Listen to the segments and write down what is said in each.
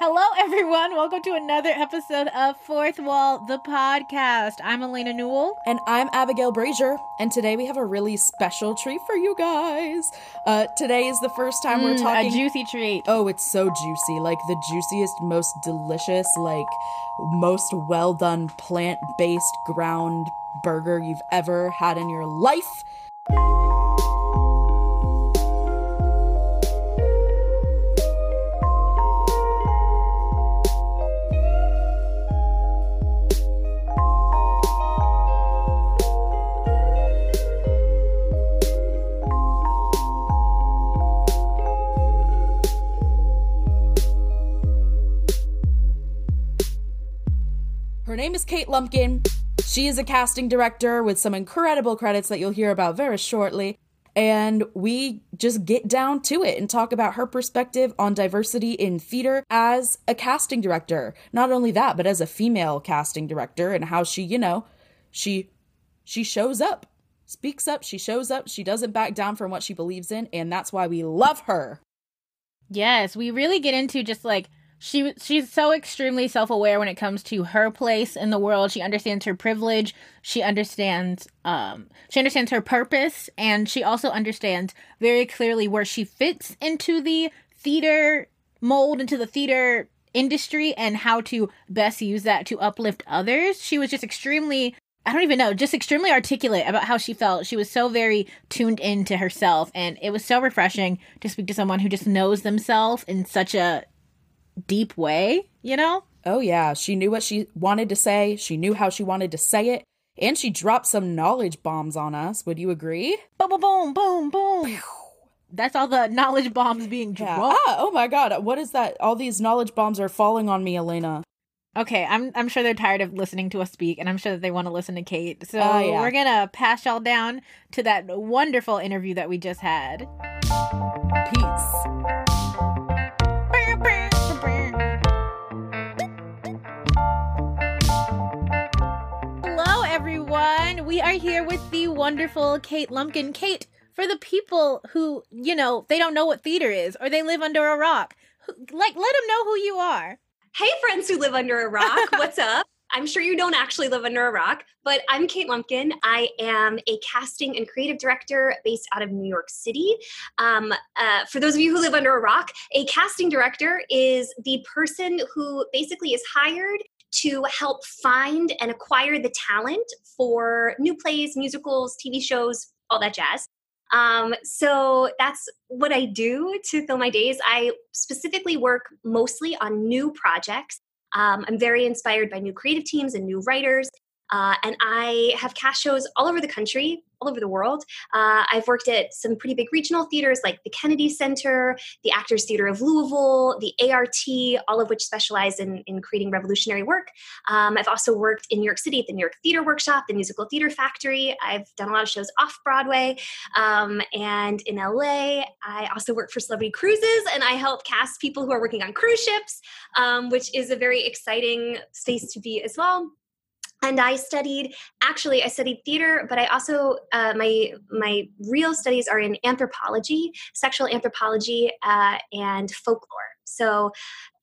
Hello, everyone. Welcome to another episode of Fourth Wall, the podcast. I'm Elena Newell. And I'm Abigail Brazier. And today we have a really special treat for you guys. Uh, today is the first time we're Mm, talking. a juicy treat. oh, it's so juicy. Like the juiciest, most delicious, like most well done plant based ground burger you've ever had in your life. Name is Kate Lumpkin. She is a casting director with some incredible credits that you'll hear about very shortly. And we just get down to it and talk about her perspective on diversity in theater as a casting director. Not only that, but as a female casting director and how she, you know, she she shows up, speaks up, she shows up, she doesn't back down from what she believes in, and that's why we love her. Yes, we really get into just like she she's so extremely self-aware when it comes to her place in the world. She understands her privilege. She understands um she understands her purpose and she also understands very clearly where she fits into the theater mold into the theater industry and how to best use that to uplift others. She was just extremely I don't even know, just extremely articulate about how she felt. She was so very tuned in to herself, and it was so refreshing to speak to someone who just knows themselves in such a deep way, you know? Oh, yeah. She knew what she wanted to say. She knew how she wanted to say it. And she dropped some knowledge bombs on us. Would you agree? Boom, boom, boom, boom, boom. That's all the knowledge bombs being Yeah. dropped. Ah, oh my god. What is that? All these knowledge bombs are falling on me, Elena. Okay, I'm I'm sure they're tired of listening to us speak, and I'm sure that they want to listen to Kate. So Oh, yeah. we're gonna pass y'all down to that wonderful interview that we just had. Peace. We are here with the wonderful Kate Lumpkin. Kate, for the people who, you know, they don't know what theater is or they live under a rock, who, like, let them know who you are. Hey, friends who live under a rock, what's up? I'm sure you don't actually live under a rock, but I'm Kate Lumpkin. I am a casting and creative director based out of New York City. Um, uh, for those of you who live under a rock, a casting director is the person who basically is hired to help find and acquire the talent for new plays, musicals, TV shows, all that jazz. Um, so that's what I do to fill my days. I specifically work mostly on new projects. Um, I'm very inspired by new creative teams and new writers. Uh, and I have cast shows all over the country, all over the world. Uh, I've worked at some pretty big regional theaters like the Kennedy Center, the Actors Theater of Louisville, the ART, all of which specialize in, in creating revolutionary work. Um, I've also worked in New York City at the New York Theater Workshop, the Musical Theater Factory. I've done a lot of shows off Broadway. Um, and in LA, I also work for Celebrity Cruises and I help cast people who are working on cruise ships, um, which is a very exciting space to be as well and i studied actually i studied theater but i also uh, my my real studies are in anthropology sexual anthropology uh, and folklore so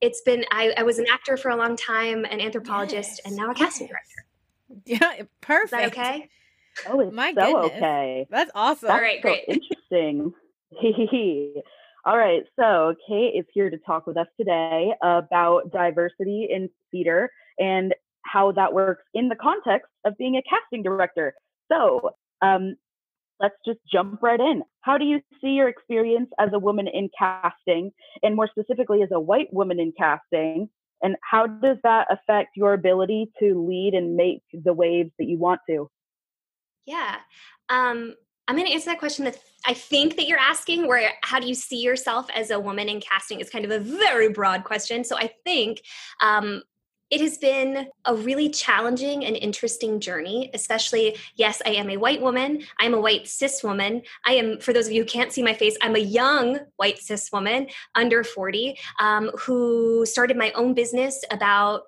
it's been I, I was an actor for a long time an anthropologist and now a casting director Yeah, perfect. is that okay Oh, it's My so goodness. okay. That's awesome. All right, so great. interesting. All right, so Kate is here to talk with us today about diversity in theater and how that works in the context of being a casting director. So, um, let's just jump right in. How do you see your experience as a woman in casting, and more specifically, as a white woman in casting? And how does that affect your ability to lead and make the waves that you want to? Yeah. Um, I'm going to answer that question that I think that you're asking, where how do you see yourself as a woman in casting is kind of a very broad question. So I think um, it has been a really challenging and interesting journey, especially, yes, I am a white woman. I'm a white cis woman. I am, for those of you who can't see my face, I'm a young white cis woman under 40 um, who started my own business about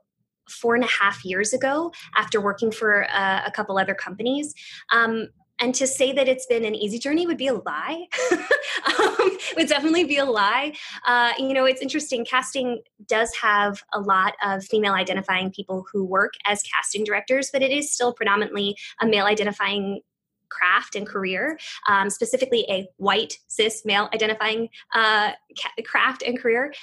four and a half years ago after working for uh, a couple other companies. Um, and to say that it's been an easy journey would be a lie. um, would definitely be a lie. Uh, you know, it's interesting. Casting does have a lot of female identifying people who work as casting directors, but it is still predominantly a male identifying craft and career, um, specifically a white cis male identifying uh, craft and career.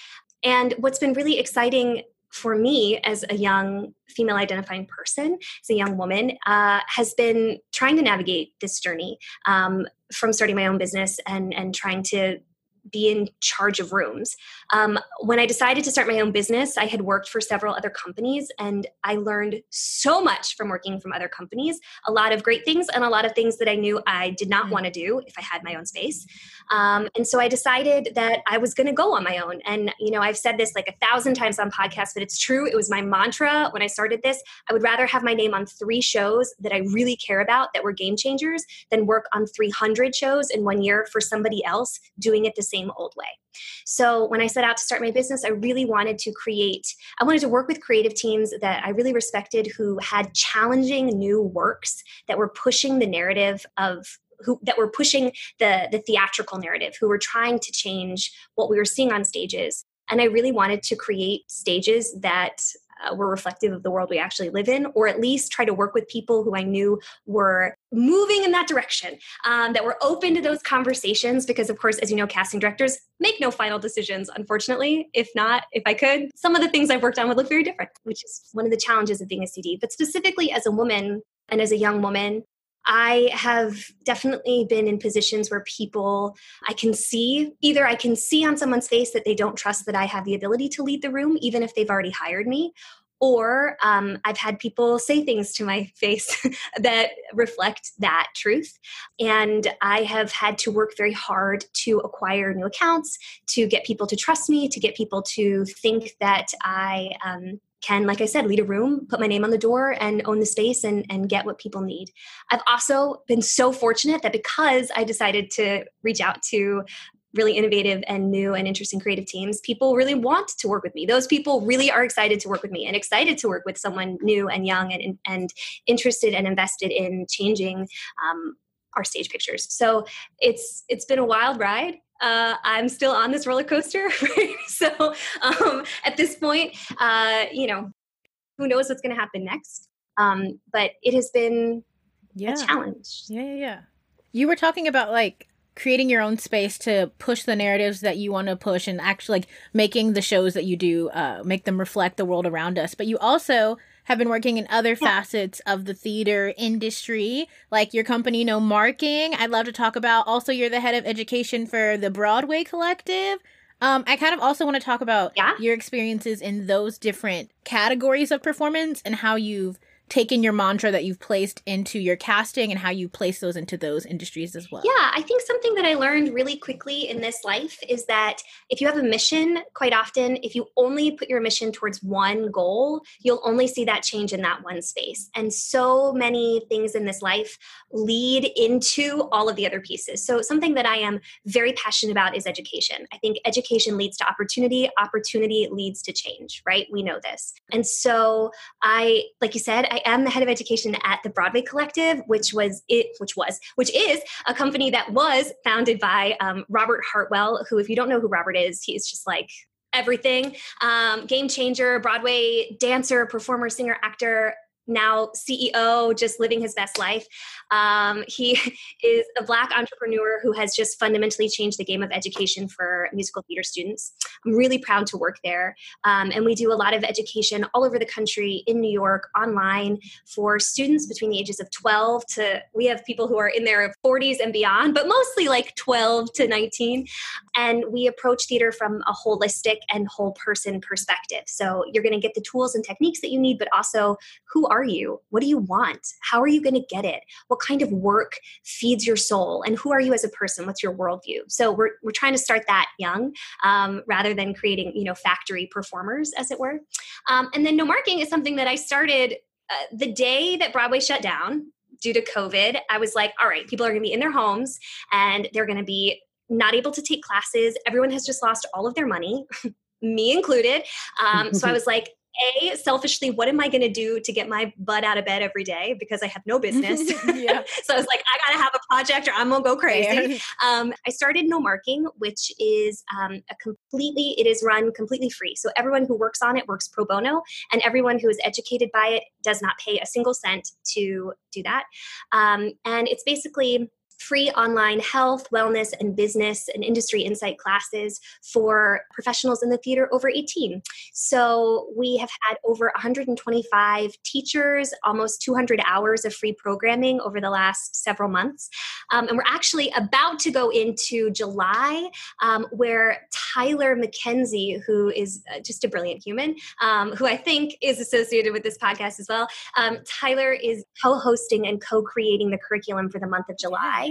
And what's been really exciting for me as a young female identifying person, as a young woman, uh, has been trying to navigate this journey um, from starting my own business and and trying to be in charge of rooms. Um, when I decided to start my own business, I had worked for several other companies and I learned so much from working from other companies a lot of great things and a lot of things that I knew I did not mm. want to do if I had my own space. Um, and so I decided that I was going to go on my own. And, you know, I've said this like a thousand times on podcasts, but it's true. It was my mantra when I started this. I would rather have my name on three shows that I really care about that were game changers than work on 300 shows in one year for somebody else doing it the same old way. So when I set out to start my business, I really wanted to create, I wanted to work with creative teams that I really respected who had challenging new works that were pushing the narrative of who that were pushing the the theatrical narrative who were trying to change what we were seeing on stages and i really wanted to create stages that uh, were reflective of the world we actually live in, or at least try to work with people who I knew were moving in that direction, um, that were open to those conversations. Because, of course, as you know, casting directors make no final decisions, unfortunately. If not, if I could, some of the things I've worked on would look very different, which is one of the challenges of being a CD. But specifically as a woman, and as a young woman, I have definitely been in positions where people, I can see, either I can see on someone's face that they don't trust that I have the ability to lead the room, even if they've already hired me. Or um, I've had people say things to my face that reflect that truth. And I have had to work very hard to acquire new accounts, to get people to trust me, to get people to think that I um, can, like I said, lead a room, put my name on the door, and own the space and, and get what people need. I've also been so fortunate that because I decided to reach out to really innovative and new and interesting creative teams, people really want to work with me. Those people really are excited to work with me and excited to work with someone new and young and, and interested and invested in changing um, our stage pictures. So it's it's been a wild ride uh, I'm still on this roller coaster. Right? So um, at this point, uh, you know, who knows what's going to happen next? Um, but it has been yeah. a challenge. Yeah, yeah, yeah. You were talking about like creating your own space to push the narratives that you want to push and actually like making the shows that you do uh, make them reflect the world around us. But you also have been working in other yeah. facets of the theater industry, like your company, No Marking. I'd love to talk about. Also, you're the head of education for the Broadway Collective. Um, I kind of also want to talk about yeah. your experiences in those different categories of performance and how you've taken your mantra that you've placed into your casting and how you place those into those industries as well? Yeah, I think something that I learned really quickly in this life is that if you have a mission, quite often, if you only put your mission towards one goal, you'll only see that change in that one space. And so many things in this life lead into all of the other pieces. So, something that I am very passionate about is education. I think education leads to opportunity, opportunity leads to change, right? We know this. And so, I, like you said, I am the head of education at the Broadway Collective, which was it, which was, which is a company that was founded by um, Robert Hartwell, who, if you don't know who Robert is, he's just like everything. Um, game changer broadway dancer performer singer actor now CEO, just living his best life. Um, he is a Black entrepreneur who has just fundamentally changed the game of education for musical theater students. I'm really proud to work there. Um, and we do a lot of education all over the country in New York, online for students between the ages of 12 to, we have people who are in their 40s and beyond, but mostly like 12 to 19. And we approach theater from a holistic and whole person perspective. So you're going to get the tools and techniques that you need, but also who are you? What do you want? How are you going to get it? What kind of work feeds your soul? And who are you as a person? What's your worldview? So we're, we're trying to start that young um, rather than creating, you know, factory performers, as it were. Um, and then no marking is something that I started uh, the day that Broadway shut down due to COVID. I was like, all right, people are going to be in their homes and they're going to be not able to take classes. Everyone has just lost all of their money, me included. Um, so I was like, a selfishly what am i going to do to get my butt out of bed every day? Because i have no business. Yeah. so i was like i gotta have a project or i'm gonna go crazy. Um, i started no marking which is um, a completely it is run completely free. So everyone who works on it works pro bono and everyone who is educated by it does not pay a single cent to do that. Um, and it's basically free online health, wellness, and business and industry insight classes for professionals in the theater over 18. So we have had over 125 teachers, almost 200 hours of free programming over the last several months. Um, and we're actually about to go into July, um, where Tyler McKenzie, who is uh, just a brilliant human, um, who I think is associated with this podcast as well, um, Tyler is co hosting and co creating the curriculum for the month of July.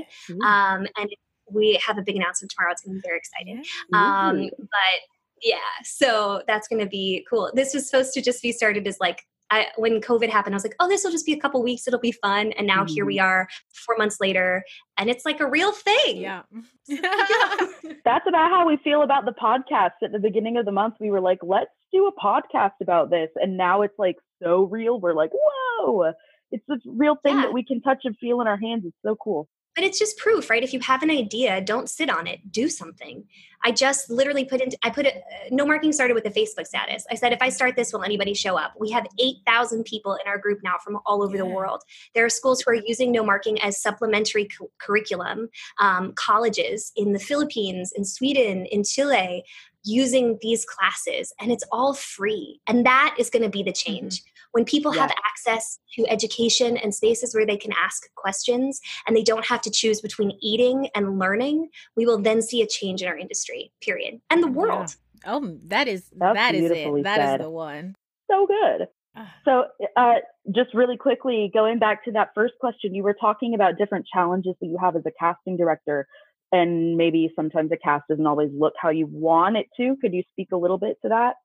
Um, and we have a big announcement tomorrow. It's going to be very exciting. Um, but yeah, so that's going to be cool. This was supposed to just be started as like I, when COVID happened, I was like, oh, this will just be a couple weeks. It'll be fun. And now mm-hmm. here we mm-hmm. are four months later, and it's like a real thing. Yeah. That's about how we feel about the podcast. At the beginning of the month, we were like, let's do a podcast about this. And now it's like so real. We're like, whoa, it's this real thing yeah. that we can touch and feel in our hands. It's so cool but it's just proof right? If you have an idea don't sit on it. Do something. I just literally put in i put it no marking started with a facebook status. I said if i start this will anybody show up? We have 8000 people in our group now from all over yeah. the world. There are schools who are using no marking as supplementary cu- curriculum um, colleges in the philippines in sweden in chile using these classes and it's all free. And that is going to be the change. mm-hmm when people yeah. have access to education and spaces where they can ask questions and they don't have to choose between eating and learning, we will then see a change in our industry, period. And the world. Yeah. Oh, that is That's that is it. That said. is the one. So good. Ah. So, uh, just really quickly, going back to that first question, you were talking about different challenges that you have as a casting director, and maybe sometimes a cast doesn't always look how you want it to. Could you speak a little bit to that?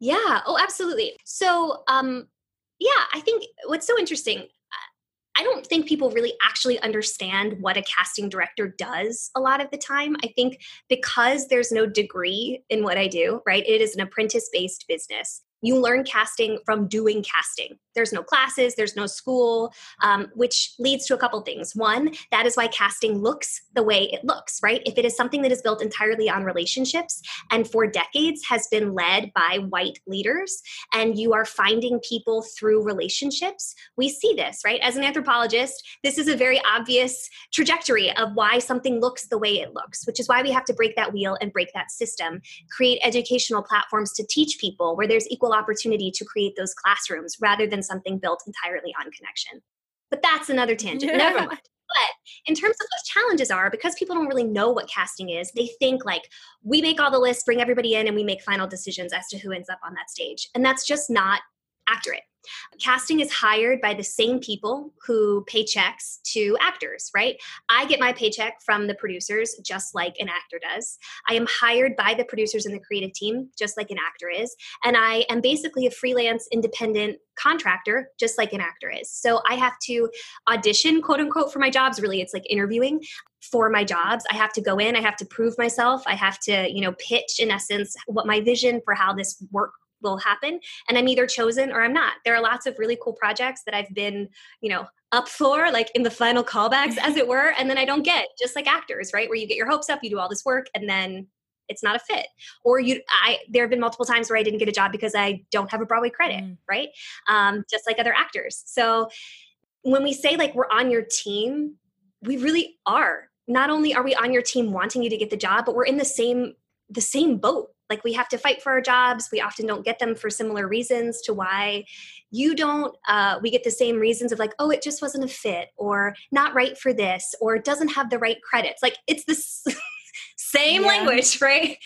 Yeah. Oh, absolutely. So, um, yeah, I think what's so interesting, uh, I don't think people really actually understand what a casting director does a lot of the time. I think because there's no degree in what I do, right? It is an apprentice based business you learn casting from doing casting. There's no classes, there's no school, um, which leads to a couple things. One, that is why casting looks the way it looks, right? If it is something that is built entirely on relationships and for decades has been led by white leaders, and you are finding people through relationships, we see this, right? As an anthropologist, this is a very obvious trajectory of why something looks the way it looks, which is why we have to break that wheel and break that system, create educational platforms to teach people where there's equal opportunity to create those classrooms rather than something built entirely on connection. But that's another tangent. Yeah. Never mind. But in terms of what challenges are, because people don't really know what casting is, they think like we make all the lists, bring everybody in, and we make final decisions as to who ends up on that stage. And that's just not accurate. Casting is hired by the same people who pay checks to actors, right? I get my paycheck from the producers just like an actor does. I am hired by the producers and the creative team just like an actor is. And I am basically a freelance independent contractor just like an actor is. So I have to audition, quote unquote, for my jobs. Really, it's like interviewing for my jobs. I have to go in, I have to prove myself, I have to, you know, pitch in essence what my vision for how this work will happen and i'm either chosen or i'm not. There are lots of really cool projects that i've been you know up for like in the final callbacks as it were and then i don't get just like actors right where you get your hopes up you do all this work and then it's not a fit. Or you i there have been multiple times where i didn't get a job because i don't have a broadway credit mm. right um, just like other actors. So when we say like we're on your team we really are. Not only are we on your team wanting you to get the job but we're in the same the same boat like we have to fight for our jobs. We often don't get them for similar reasons to why you don't uh, we get the same reasons of like oh it just wasn't a fit or not right for this or it doesn't have the right credits. Like it's the same yeah. language right?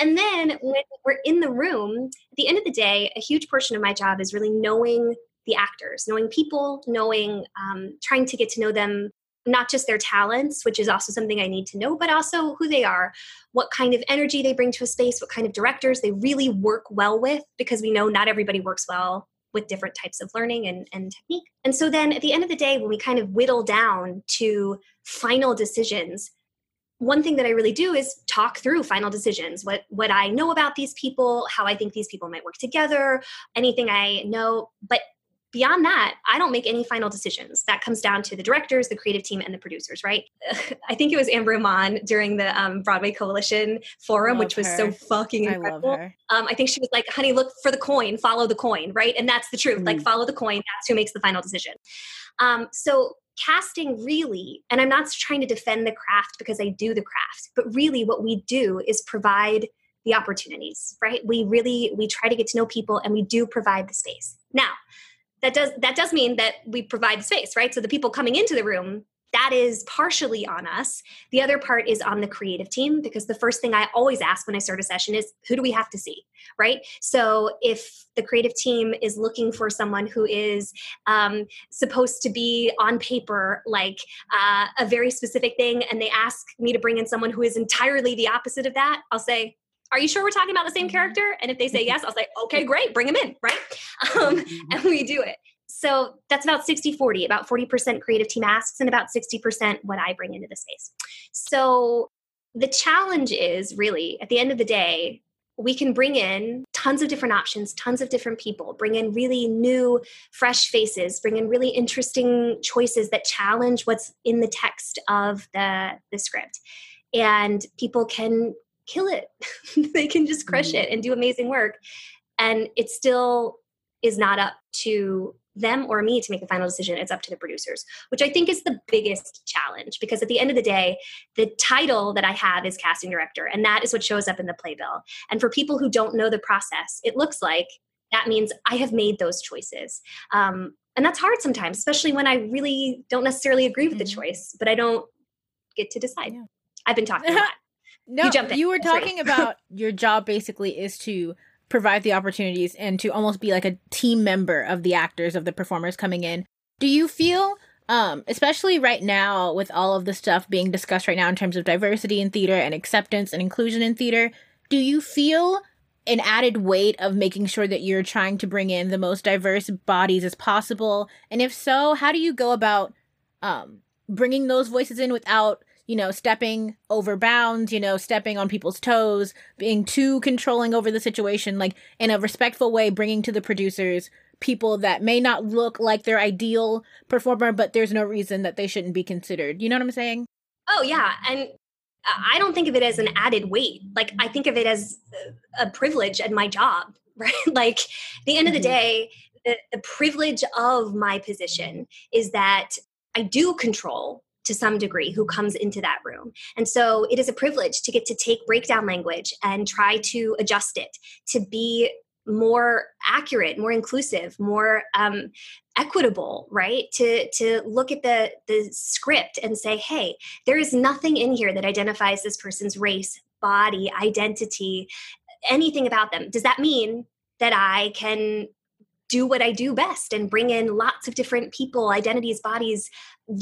And then when we're in the room at the end of the day a huge portion of my job is really knowing the actors knowing people knowing um, trying to get to know them not just their talents, which is also something I need to know, but also who they are, what kind of energy they bring to a space, what kind of directors they really work well with, because we know not everybody works well with different types of learning and, and technique. And so then at the end of the day, when we kind of whittle down to final decisions, one thing that I really do is talk through final decisions, what what I know about these people, how I think these people might work together, anything I know. But beyond that, I don't make any final decisions. That comes down to the directors, the creative team, and the producers, right? I think it was Amber Iman during the um, Broadway Coalition Forum, Love which was her. so fucking I incredible. her. Um, I think she was like, honey, look for the coin, follow the coin, right? And that's the truth. Like, Mhm. follow the coin, that's who makes the final decision. Um, so, casting really, and I'm not trying to defend the craft because I do the craft, but really what we do is provide the opportunities, right? We really we try to get to know people and we do provide the space. Now, that does that does mean that we provide space, right? So the people coming into the room, that is partially on us. The other part is on the creative team because the first thing I always ask when I start a session is who do we have to see, right? So if the creative team is looking for someone who is um, supposed to be on paper like uh, a very specific thing, and they ask me to bring in someone who is entirely the opposite of that, I'll say. Are you sure we're talking about the same Mhm. character? And if they say yes, I'll say, okay, great, bring him in, right? Um, and we do it. So that's about 60 40, about 40% creative team asks and about 60% what I bring into the space. So the challenge is really at the end of the day, we can bring in tons of different options, tons of different people, bring in really new, fresh faces, bring in really interesting choices that challenge what's in the text of the, the script. And people can kill it. they can just crush it and do amazing work. And it still is not up to them or me to make the final decision. It's up to the producers, which I think is the biggest challenge because at the end of the day, the title that I have is casting director, and that is what shows up in the playbill. And for people who don't know the process, it looks like that means I have made those choices. Um, and that's hard sometimes, especially when I really don't necessarily agree with the Mhm. choice, but I don't get to decide. Yeah. I've been talking a lot. No, you, jumped in. were That's right. talking about your job basically is to provide the opportunities and to almost be like a team member of the actors of the performers coming in. Do you feel um especially right now with all of the stuff being discussed right now in terms of diversity in theater and acceptance and inclusion in theater, do you feel an added weight of making sure that you're trying to bring in the most diverse bodies as possible? And if so, how do you go about um bringing those voices in without you know, stepping over bounds, you know, stepping on people's toes, being too controlling over the situation, like in a respectful way, bringing to the producers people that may not look like their ideal performer, but there's no reason that they shouldn't be considered. You know what I'm saying? Oh yeah, and I don't think of it as an added weight. Like I think of it as a privilege and my job, right? like at the end of the Mhm. day, the, the privilege of my position is that I do control to some degree who comes into that room. And so it is a privilege to get to take breakdown language and try to adjust it to be more accurate, more inclusive, more um, equitable right to to look at the the script and say hey there is nothing in here that identifies this person's race body identity anything about them does that mean that i can do what i do best and bring in lots of different people identities bodies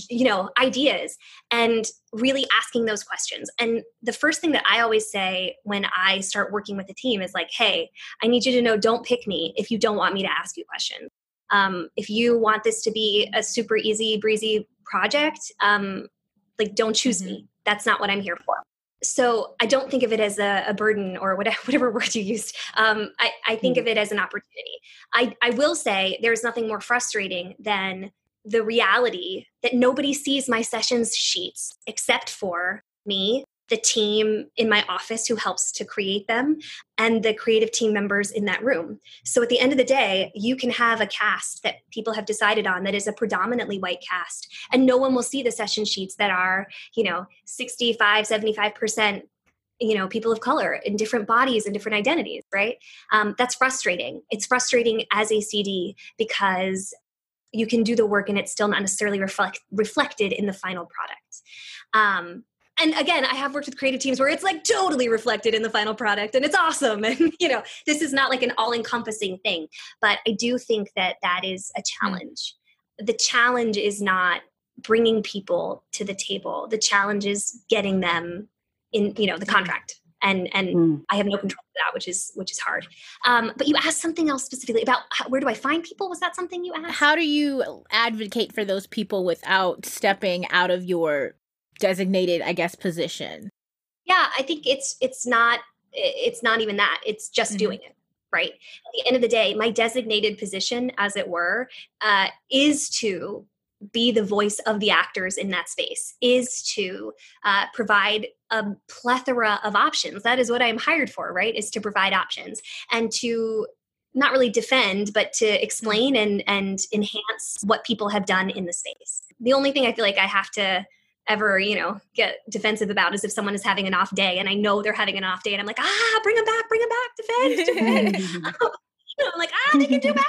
you know ideas and really asking those questions. And the first thing that i always say when i start working with a team is like hey i need you to know don't pick me if you don't want me to ask you questions. Um, if you want this to be a super easy breezy project um, like don't choose me. That's not what i'm here for so i don't think of it as a, a burden or whatever, whatever word you used. Um, I, I think of it as an opportunity. I, I will say there's nothing more frustrating than the reality that nobody sees my sessions sheets except for me the team in my office who helps to create them and the creative team members in that room. So at the end of the day, you can have a cast that people have decided on that is a predominantly white cast and no one will see the session sheets that are, you know, 65, 75% you know people of color in different bodies and different identities right? Um, that's frustrating. It's frustrating as a cd because you can do the work and it's still not necessarily reflect, reflected in the final product. Um, and again i have worked with creative teams where it's like totally reflected in the final product and it's awesome and you know this is not like an all-encompassing thing. But i do think that that is a challenge. The challenge is not bringing people to the table. The challenge is getting them in you know the contract. And and Mm. i have no control of that which is which is hard. Um, but you asked something else specifically about how, where do i find people? Was that something you asked? How do you advocate for those people without stepping out of your designated, I guess, position. Yeah, I think it's it's not it's not even that. It's just mm-hmm. doing it right? At the end of the day, my designated position, as it were, uh, is to be the voice of the actors in that space, is to uh, provide a plethora of options. That is what I'm hired for, right? Is to provide options and to not really defend but to explain and and enhance what people have done in the space the only thing i feel like i have to ever, you know, get defensive about is if someone is having an off day and I know they're having an off day and I'm like, ah, bring them back, bring them back, defend, defend. you know, I'm like, ah, they can do better.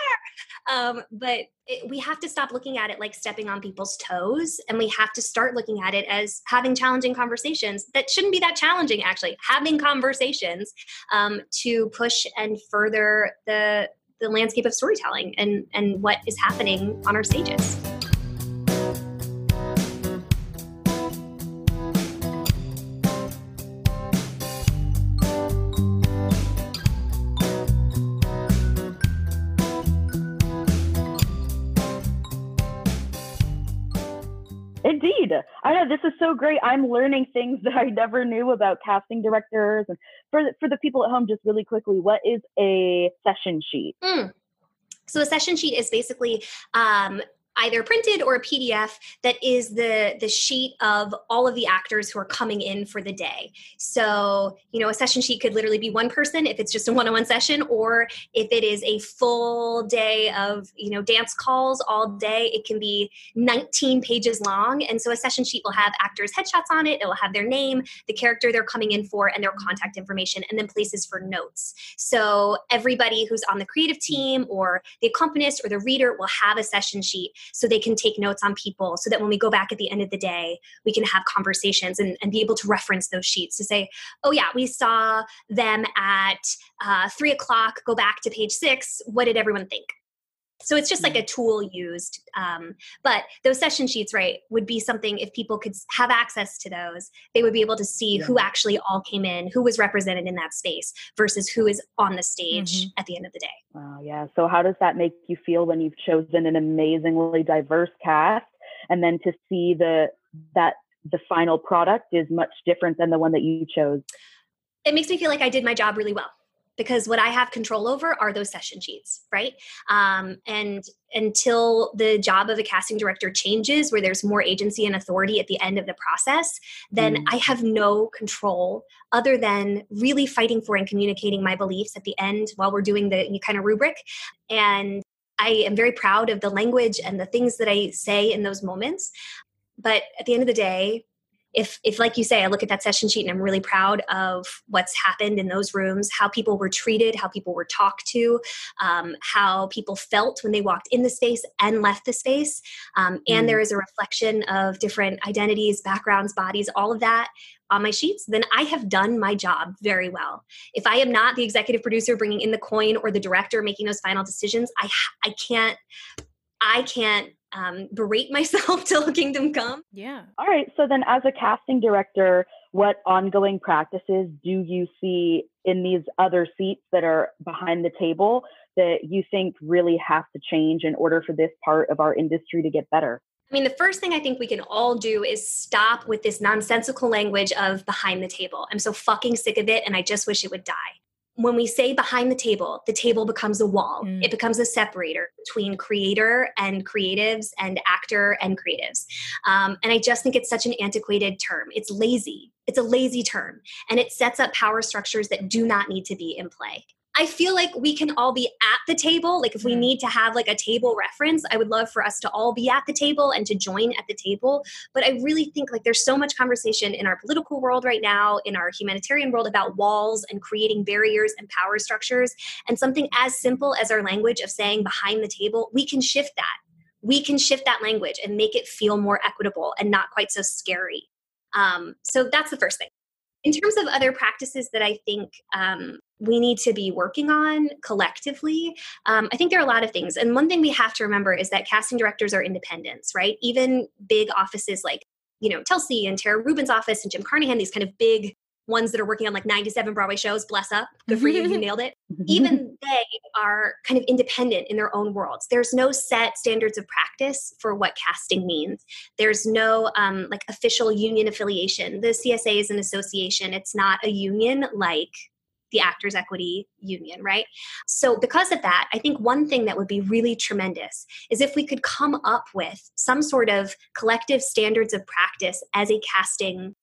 Um, but it, we have to stop looking at it like stepping on people's toes and we have to start looking at it as having challenging conversations that shouldn't be that challenging actually having conversations um, to push and further the the landscape of storytelling and and what is happening on our stages this is so great. I'm learning things that I never knew about casting directors. And for the, for the people at home, just really quickly, what is a session sheet? Mm. So a session sheet is basically um, either printed or a PDF that is the the sheet of all of the actors who are coming in for the day. So, you know, a session sheet could literally be one person if it's just a one-on-one session or if it is a full day of, you know, dance calls all day, it can be 19 pages long. And so a session sheet will have actors headshots on it, it will have their name, the character they're coming in for and their contact information and then places for notes. So, everybody who's on the creative team or the accompanist or the reader will have a session sheet so they can take notes on people so that when we go back at the end of the day we can have conversations and, and be able to reference those sheets to say oh yeah we saw them at uh, three o'clock go back to page six what did everyone think so it's just like a tool used um, but those session sheets right would be something if people could have access to those they would be able to see yeah. who actually all came in who was represented in that space versus who is on the stage mm-hmm. at the end of the day wow yeah so how does that make you feel when you've chosen an amazingly diverse cast and then to see the that the final product is much different than the one that you chose it makes me feel like i did my job really well because what I have control over are those session sheets, right? Um, and until the job of a casting director changes, where there's more agency and authority at the end of the process, then mm. I have no control other than really fighting for and communicating my beliefs at the end while we're doing the kind of rubric. And I am very proud of the language and the things that I say in those moments. But at the end of the day, if if like you say i look at that session sheet and i'm really proud of what's happened in those rooms how people were treated how people were talked to um, how people felt when they walked in the space and left the space um, and mm. there is a reflection of different identities backgrounds bodies all of that on my sheets then i have done my job very well if i am not the executive producer bringing in the coin or the director making those final decisions i i can't i can't um, berate myself till kingdom come. Yeah. All right. So then, as a casting director, what ongoing practices do you see in these other seats that are behind the table that you think really have to change in order for this part of our industry to get better? I mean, the first thing I think we can all do is stop with this nonsensical language of behind the table. I'm so fucking sick of it and I just wish it would die when we say behind the table, the table becomes a wall. Mm. It becomes a separator between creator and creatives and actor and creatives. Um, and I just think it's such an antiquated term. It's lazy. It's a lazy term. And it sets up power structures that do not need to be in play. I feel like we can all be at the table. Like if we mm. need to have like a table reference, I would love for us to all be at the table and to join at the table. But I really think like there's so much conversation in our political world right now, in our humanitarian world about walls and creating barriers and power structures. And something as simple as our language of saying behind the table, we can shift that. We can shift that language and make it feel more equitable and not quite so scary. Um, so that's the first thing. In terms of other practices that I think um, we need to be working on collectively, um, I think there are a lot of things. And one thing we have to remember is that casting directors are independents, right? Even big offices like, you know, Telsey and Tara Rubin's office and Jim Carnahan, these kind of big ones that are working on like 97 Broadway shows, bless up, good for you, you nailed it. Even they are kind of independent in their own worlds. There's no set standards of practice for what casting means. There's no um, like official union affiliation. The CSA is an association. It's not a union like the Actors Equity Union, right? So, because of that, I think one thing that would be really tremendous is if we could come up with some sort of collective standards of practice as a casting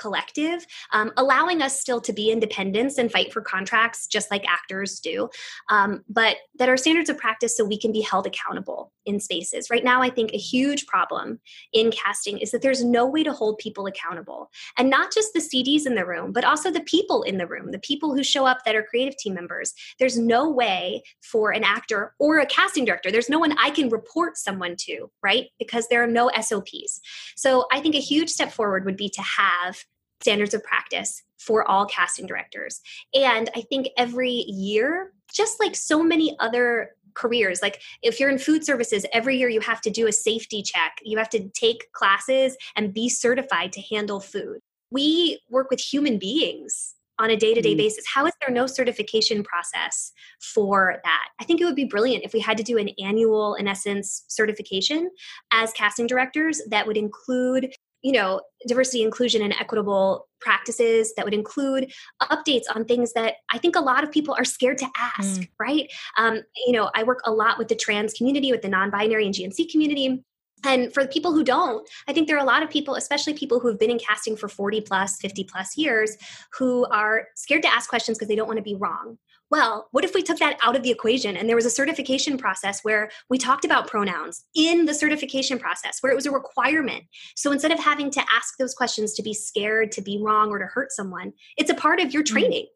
collective, um, allowing us still to be independents and fight for contracts just like actors do, um, but that are standards of practice so we can be held accountable in spaces. Right now, I think a huge problem in casting is that there's no way to hold people accountable. And not just the CDs in the room, but also the people in the room, the people who show up that are creative team members. There's no way for an actor or a casting director, there's no one I can report someone to, right? Because there are no SOPs. So I think a huge step forward would be to have standards of practice for all casting directors. And I think every year, just like so many other careers, like if you're in food services, every year you have to do a safety check, you have to take classes and be certified to handle food. We work with human beings on a day-to-day mm. basis how is there no certification process for that i think it would be brilliant if we had to do an annual in essence certification as casting directors that would include you know diversity inclusion and equitable practices that would include updates on things that i think a lot of people are scared to ask mm. right? Um, you know i work a lot with the trans community with the non-binary and gnc community. And for the people who don't i think there are a lot of people especially people who have been in casting for 40 plus 50 plus years who are scared to ask questions because they don't want to be wrong well, what if we took that out of the equation and there was a certification process where we talked about pronouns in the certification process, where it was a requirement? So instead of having to ask those questions to be scared, to be wrong, or to hurt someone, it's a part of your mm. training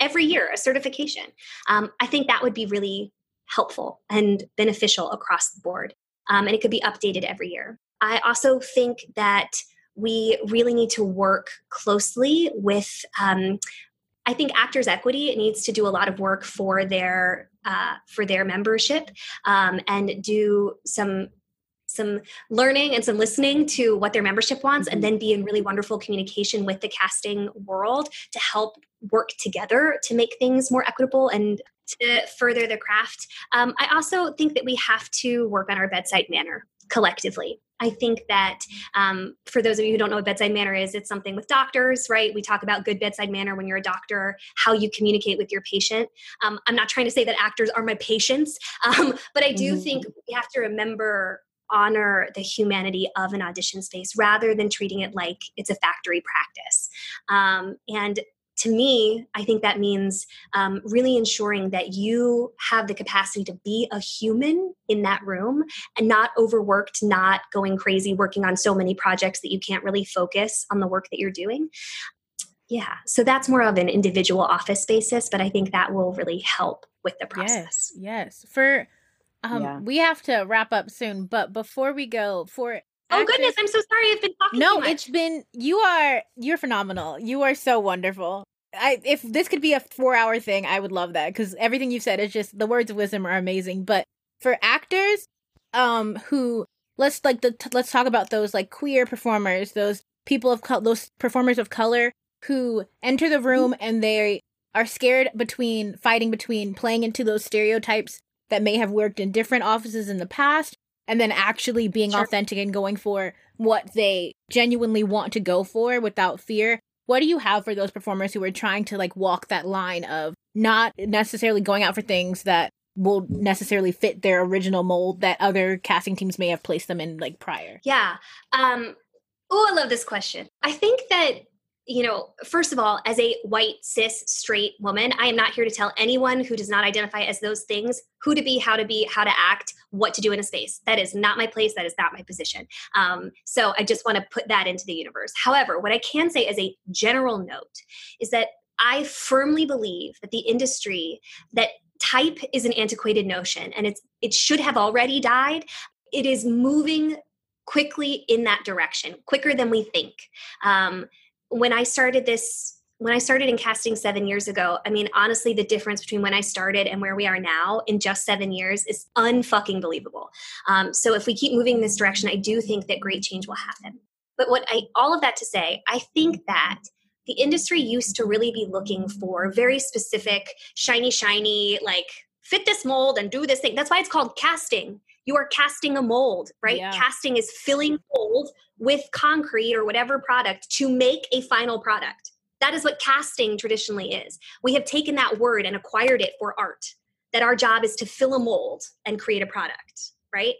every year, a certification. Um, I think that would be really helpful and beneficial across the board. Um, and it could be updated every year. I also think that we really need to work closely with um, I think Actors Equity needs to do a lot of work for their uh, for their membership um, and do some some learning and some listening to what their membership wants and mm-hmm. then be in really wonderful communication with the casting world to help work together to make things more equitable and to further the craft um, i also think that we have to work on our bedside manner collectively I think that um, for those of you who don't know what bedside manner is, it's something with doctors, right? We talk about good bedside manner when you're a doctor, how you communicate with your patient. Um, I'm not trying to say that actors are my patients, um, but I do mm-hmm. think we have to remember honor the humanity of an audition space rather than treating it like it's a factory practice. Um, and to me, I think that means um, really ensuring that you have the capacity to be a human in that room and not overworked, not going crazy, working on so many projects that you can't really focus on the work that you're doing. Yeah, so that's more of an individual office basis, but I think that will really help with the process. Yes, yes. For um, yeah. we have to wrap up soon, but before we go, for Oh goodness, I'm so sorry. I've been talking. No, it's been you are you're phenomenal. You are so wonderful. I if this could be a four hour thing, I would love that because everything you've said is just the words of wisdom are amazing. But for actors, um, who let's like the let's talk about those like queer performers, those people of color, those performers of color who enter the room and they are scared between fighting between playing into those stereotypes that may have worked in different offices in the past and then actually being sure. authentic and going for what they genuinely want to go for without fear what do you have for those performers who are trying to like walk that line of not necessarily going out for things that will necessarily fit their original mold that other casting teams may have placed them in like prior? Yeah. Um oh, I love this question. I think that you know, first of all, as a white, cis, straight woman, I am not here to tell anyone who does not identify as those things who to be, how to be, how to act, what to do in a space. That is not my place. That is not my position. Um, so I just want to put that into the universe. However, what I can say as a general note is that I firmly believe that the industry, that type is an antiquated notion and it's it should have already died. It is moving quickly in that direction, quicker than we think. Um, when I started this when I started in casting seven years ago, I mean, honestly, the difference between when I started and where we are now in just seven years is unfucking believable. Um, so if we keep moving in this direction, I do think that great change will happen. But what I, all of that to say, I think that the industry used to really be looking for very specific, shiny, shiny, like fit this mold and do this thing. That's why it's called casting. You are casting a mold, right? Yeah. Casting is filling mold with concrete or whatever product to make a final product. That is what casting traditionally is. We have taken that word and acquired it for art, that our job is to fill a mold and create a product, right?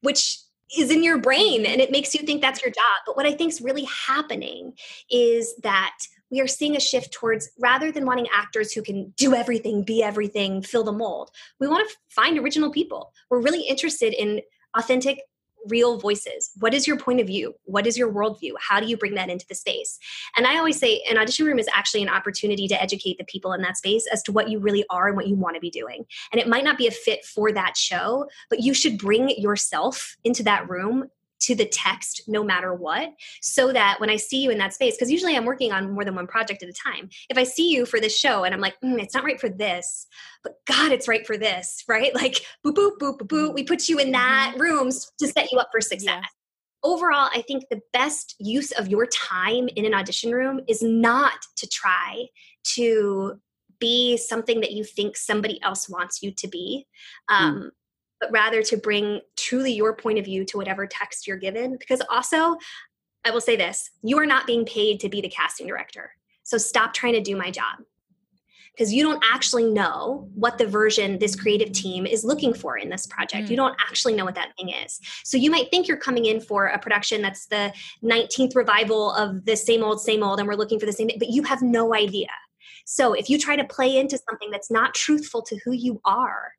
Which is in your brain and it makes you think that's your job. But what I think is really happening is that we are seeing a shift towards rather than wanting actors who can do everything, be everything, fill the mold, we want to find original people. We're really interested in authentic, real voices. What is your point of view? What is your worldview? How do you bring that into the space? And I always say an audition room is actually an opportunity to educate the people in that space as to what you really are and what you want to be doing. And it might not be a fit for that show, but you should bring yourself into that room to the text no matter what so that when i see you in that space because usually i'm working on more than one project at a time. If i see you for this show and i'm like mm, it's not right for this but god it's right for this right? Like boop boop boop boop boop we put you in that room to set you up for success. Yeah. overall i think the best use of your time in an audition room is not to try to be something that you think somebody else wants you to be. Um, but rather to bring truly your point of view to whatever text you're given. Because also, I will say this you are not being paid to be the casting director. So stop trying to do my job. Because you don't actually know what the version this creative team is looking for in this project. Mm. You don't actually know what that thing is. So you might think you're coming in for a production that's the 19th revival of the same old, same old, and we're looking for the same but you have no idea. So if you try to play into something that's not truthful to who you are,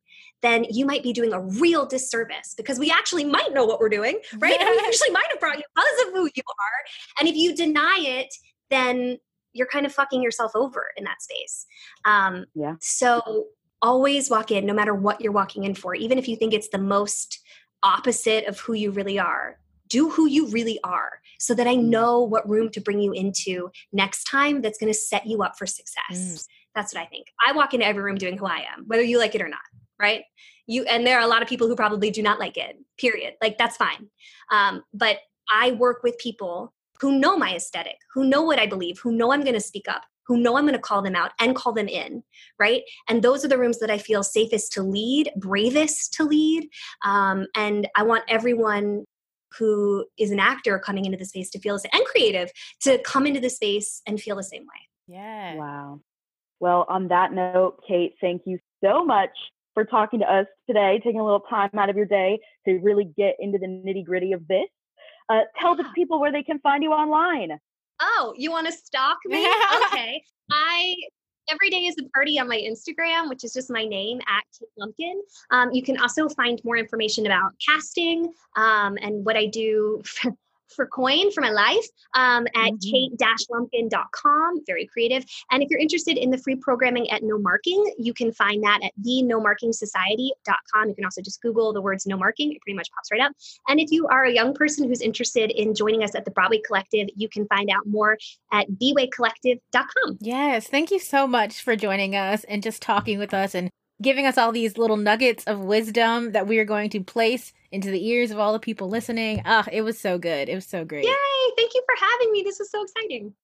then you might be doing a real disservice because we actually might know what we're doing, right? And we actually might have brought you because of who you are. And if you deny it, then you're kind of fucking yourself over in that space. Um, Yeah. So always walk in, no matter what you're walking in for, even if you think it's the most opposite of who you really are. Do who you really are so that I know what room to bring you into next time that's going to set you up for success. Mm. That's what I think. I walk into every room doing who I am, whether you like it or not, right? You and there are a lot of people who probably do not like it. Period. Like that's fine. Um, but I work with people who know my aesthetic, who know what I believe, who know I'm going to speak up, who know I'm going to call them out and call them in, right? And those are the rooms that I feel safest to lead, bravest to lead. Um, and I want everyone who is an actor coming into the space to feel the same and creative to come into the space and feel the same way. Yeah. Wow. Well, on that note, Kate, thank you so much for talking to us today, taking a little time out of your day to really get into the nitty gritty of this. Uh, tell the people where they can find you online. Oh, you want to stalk me? okay. I every day is a party on my Instagram, which is just my name at Kate Lumpkin. Um, you can also find more information about casting um, and what I do for, coin for my life um, at Mhm. kate-lumpkin.com. Very creative. And if you're interested in the free programming at No Marking, you can find that at the No Marking Society.com. You can also just Google the words No Marking. It pretty much pops right up. And if you are a young person who's interested in joining us at the Broadway Collective, you can find out more at bwaycollective.com. Yes, thank you so much for joining us and just talking with us and giving us all these little nuggets of wisdom that we are going to place into the ears of all the people listening. Ah, it was so good. It was so great. Yay! Thank you for having me. This was so exciting.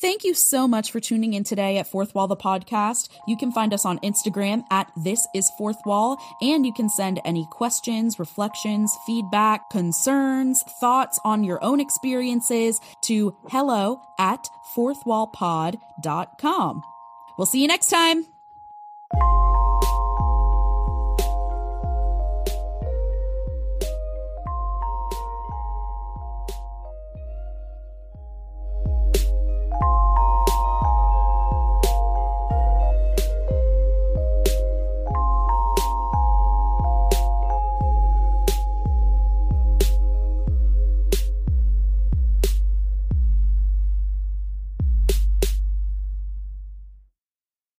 Thank you so much for tuning in today at Fourth Wall the podcast. You can find us on Instagram at This Is Fourth Wall, and you can send any questions, reflections, feedback, concerns, thoughts on your own experiences to hello at fourthwallpod.com. We'll see you next time.